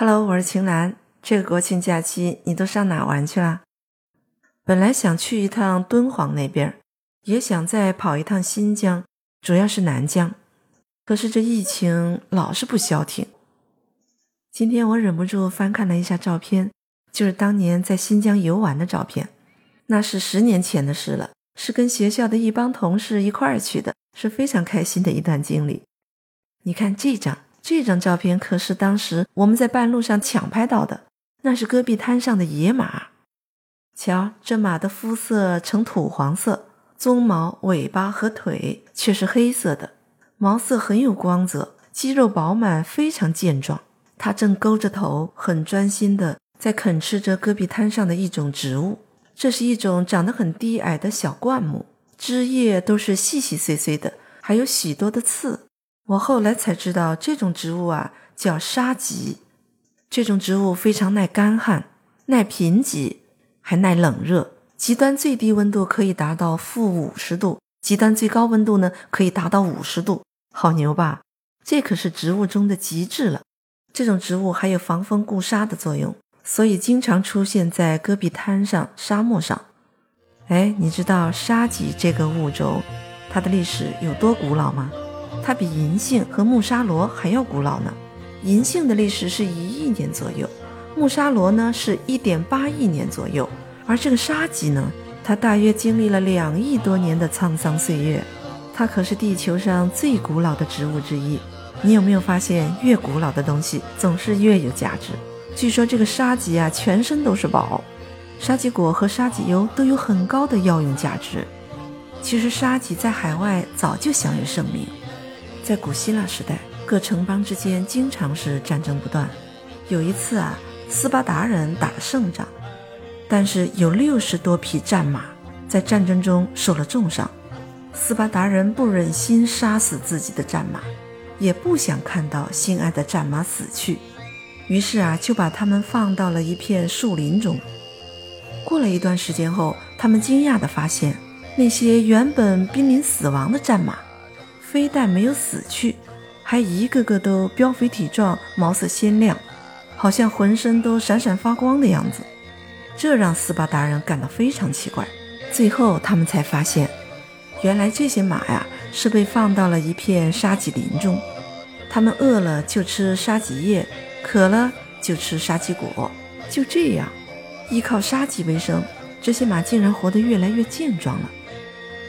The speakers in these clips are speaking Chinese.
Hello，我是晴岚。这个国庆假期你都上哪玩去了？本来想去一趟敦煌那边，也想再跑一趟新疆，主要是南疆。可是这疫情老是不消停。今天我忍不住翻看了一下照片，就是当年在新疆游玩的照片。那是十年前的事了，是跟学校的一帮同事一块儿去的，是非常开心的一段经历。你看这张。这张照片可是当时我们在半路上抢拍到的，那是戈壁滩上的野马。瞧，这马的肤色呈土黄色，鬃毛、尾巴和腿却是黑色的，毛色很有光泽，肌肉饱满，非常健壮。它正勾着头，很专心的在啃吃着戈壁滩上的一种植物。这是一种长得很低矮的小灌木，枝叶都是细细碎碎的，还有许多的刺。我后来才知道，这种植物啊叫沙棘。这种植物非常耐干旱、耐贫瘠，还耐冷热。极端最低温度可以达到负五十度，极端最高温度呢可以达到五十度，好牛吧？这可是植物中的极致了。这种植物还有防风固沙的作用，所以经常出现在戈壁滩上、沙漠上。哎，你知道沙棘这个物种，它的历史有多古老吗？它比银杏和木沙罗还要古老呢。银杏的历史是一亿年左右，木沙罗呢是一点八亿年左右，而这个沙棘呢，它大约经历了两亿多年的沧桑岁月。它可是地球上最古老的植物之一。你有没有发现，越古老的东西总是越有价值？据说这个沙棘啊，全身都是宝，沙棘果和沙棘油都有很高的药用价值。其实沙棘在海外早就享有盛名。在古希腊时代，各城邦之间经常是战争不断。有一次啊，斯巴达人打了胜仗，但是有六十多匹战马在战争中受了重伤。斯巴达人不忍心杀死自己的战马，也不想看到心爱的战马死去，于是啊，就把它们放到了一片树林中。过了一段时间后，他们惊讶地发现，那些原本濒临死亡的战马。非但没有死去，还一个个都膘肥体壮，毛色鲜亮，好像浑身都闪闪发光的样子。这让斯巴达人感到非常奇怪。最后，他们才发现，原来这些马呀是被放到了一片沙棘林中，它们饿了就吃沙棘叶，渴了就吃沙棘果。就这样，依靠沙棘为生，这些马竟然活得越来越健壮了。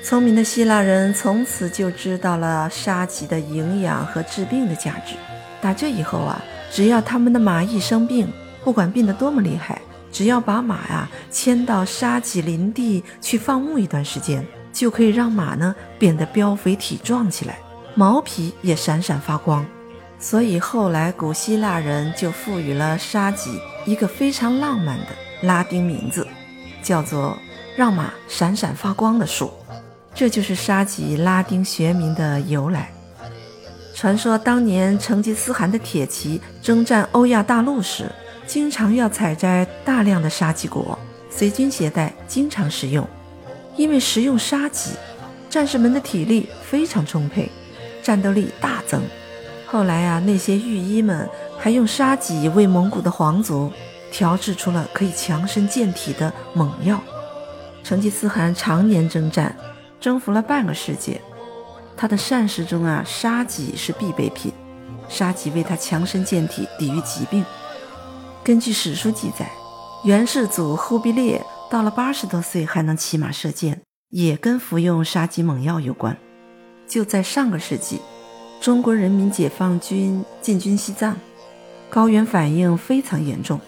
聪明的希腊人从此就知道了沙棘的营养和治病的价值。打这以后啊，只要他们的马一生病，不管病得多么厉害，只要把马呀牵到沙棘林地去放牧一段时间，就可以让马呢变得膘肥体壮起来，毛皮也闪闪发光。所以后来古希腊人就赋予了沙棘一个非常浪漫的拉丁名字，叫做“让马闪闪发光的树”。这就是沙棘拉丁学名的由来。传说当年成吉思汗的铁骑征战欧亚大陆时，经常要采摘大量的沙棘果，随军携带，经常食用。因为食用沙棘，战士们的体力非常充沛，战斗力大增。后来啊，那些御医们还用沙棘为蒙古的皇族调制出了可以强身健体的猛药。成吉思汗常年征战。征服了半个世界，他的膳食中啊，沙棘是必备品。沙棘为他强身健体，抵御疾病。根据史书记载，元世祖忽必烈到了八十多岁还能骑马射箭，也跟服用沙棘猛药有关。就在上个世纪，中国人民解放军进军西藏，高原反应非常严重，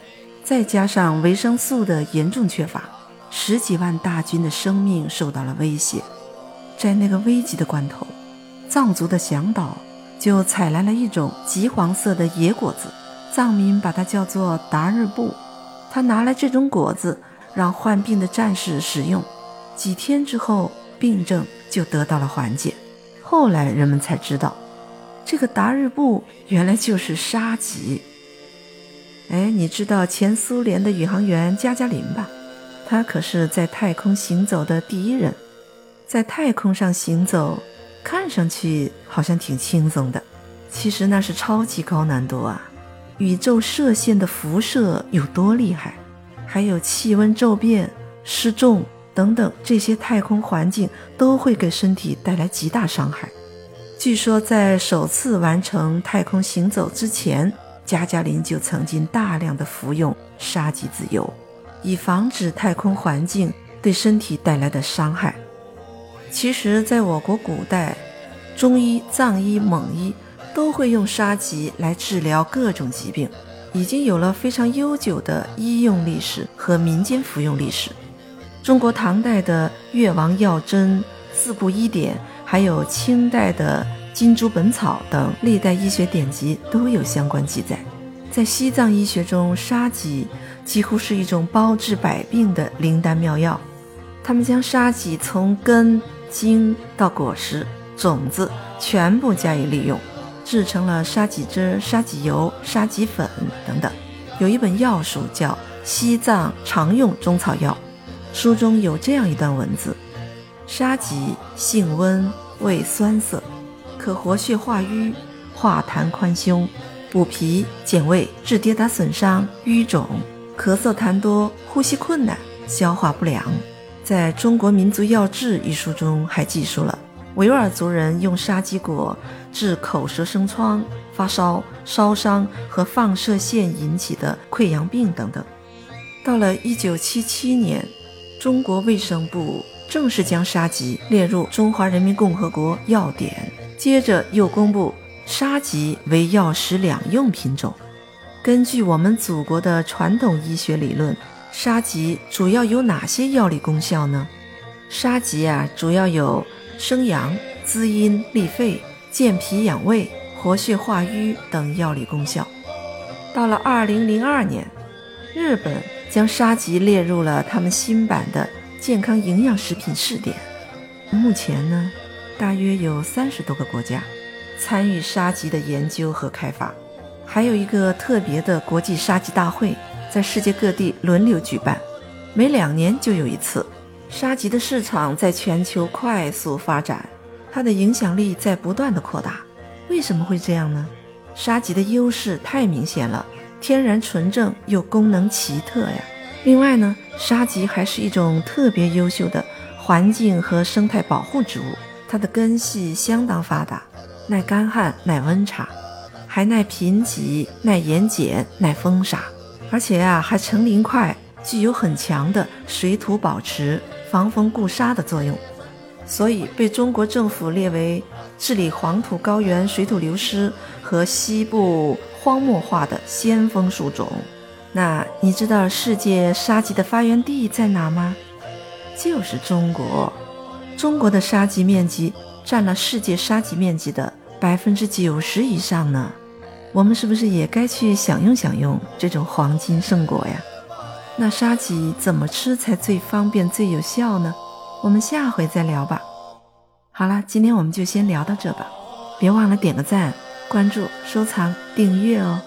再加上维生素的严重缺乏，十几万大军的生命受到了威胁。在那个危急的关头，藏族的向导就采来了一种橘黄色的野果子，藏民把它叫做达日布。他拿来这种果子让患病的战士食用，几天之后病症就得到了缓解。后来人们才知道，这个达日布原来就是沙棘。哎，你知道前苏联的宇航员加加林吧？他可是在太空行走的第一人。在太空上行走，看上去好像挺轻松的，其实那是超级高难度啊！宇宙射线的辐射有多厉害，还有气温骤变、失重等等这些太空环境都会给身体带来极大伤害。据说在首次完成太空行走之前，加加林就曾经大量的服用沙棘籽油，以防止太空环境对身体带来的伤害。其实，在我国古代，中医、藏医、蒙医都会用沙棘来治疗各种疾病，已经有了非常悠久的医用历史和民间服用历史。中国唐代的《越王药针》《四部医典》，还有清代的《金珠本草》等历代医学典籍都有相关记载。在西藏医学中，沙棘几乎是一种包治百病的灵丹妙药。他们将沙棘从根。茎到果实、种子全部加以利用，制成了沙棘汁、沙棘油、沙棘粉等等。有一本药书叫《西藏常用中草药》，书中有这样一段文字：沙棘性温，味酸涩，可活血化瘀、化痰宽胸、补脾健胃、治跌打损伤、瘀肿、咳嗽痰多、呼吸困难、消化不良。在中国民族药志一书中，还记述了维吾尔族人用沙棘果治口舌生疮、发烧、烧伤和放射线引起的溃疡病等等。到了1977年，中国卫生部正式将沙棘列入《中华人民共和国药典》，接着又公布沙棘为药食两用品种。根据我们祖国的传统医学理论。沙棘主要有哪些药理功效呢？沙棘啊，主要有生阳、滋阴、利肺、健脾养胃、活血化瘀等药理功效。到了二零零二年，日本将沙棘列入了他们新版的健康营养食品试点。目前呢，大约有三十多个国家参与沙棘的研究和开发，还有一个特别的国际沙棘大会。在世界各地轮流举办，每两年就有一次。沙棘的市场在全球快速发展，它的影响力在不断的扩大。为什么会这样呢？沙棘的优势太明显了，天然纯正又功能奇特呀。另外呢，沙棘还是一种特别优秀的环境和生态保护植物，它的根系相当发达，耐干旱、耐温差，还耐贫瘠、耐盐碱、耐风沙。而且呀，还成林快，具有很强的水土保持、防风固沙的作用，所以被中国政府列为治理黄土高原水土流失和西部荒漠化的先锋树种。那你知道世界沙棘的发源地在哪吗？就是中国。中国的沙棘面积占了世界沙棘面积的百分之九十以上呢。我们是不是也该去享用享用这种黄金圣果呀？那沙棘怎么吃才最方便、最有效呢？我们下回再聊吧。好了，今天我们就先聊到这吧。别忘了点个赞、关注、收藏、订阅哦。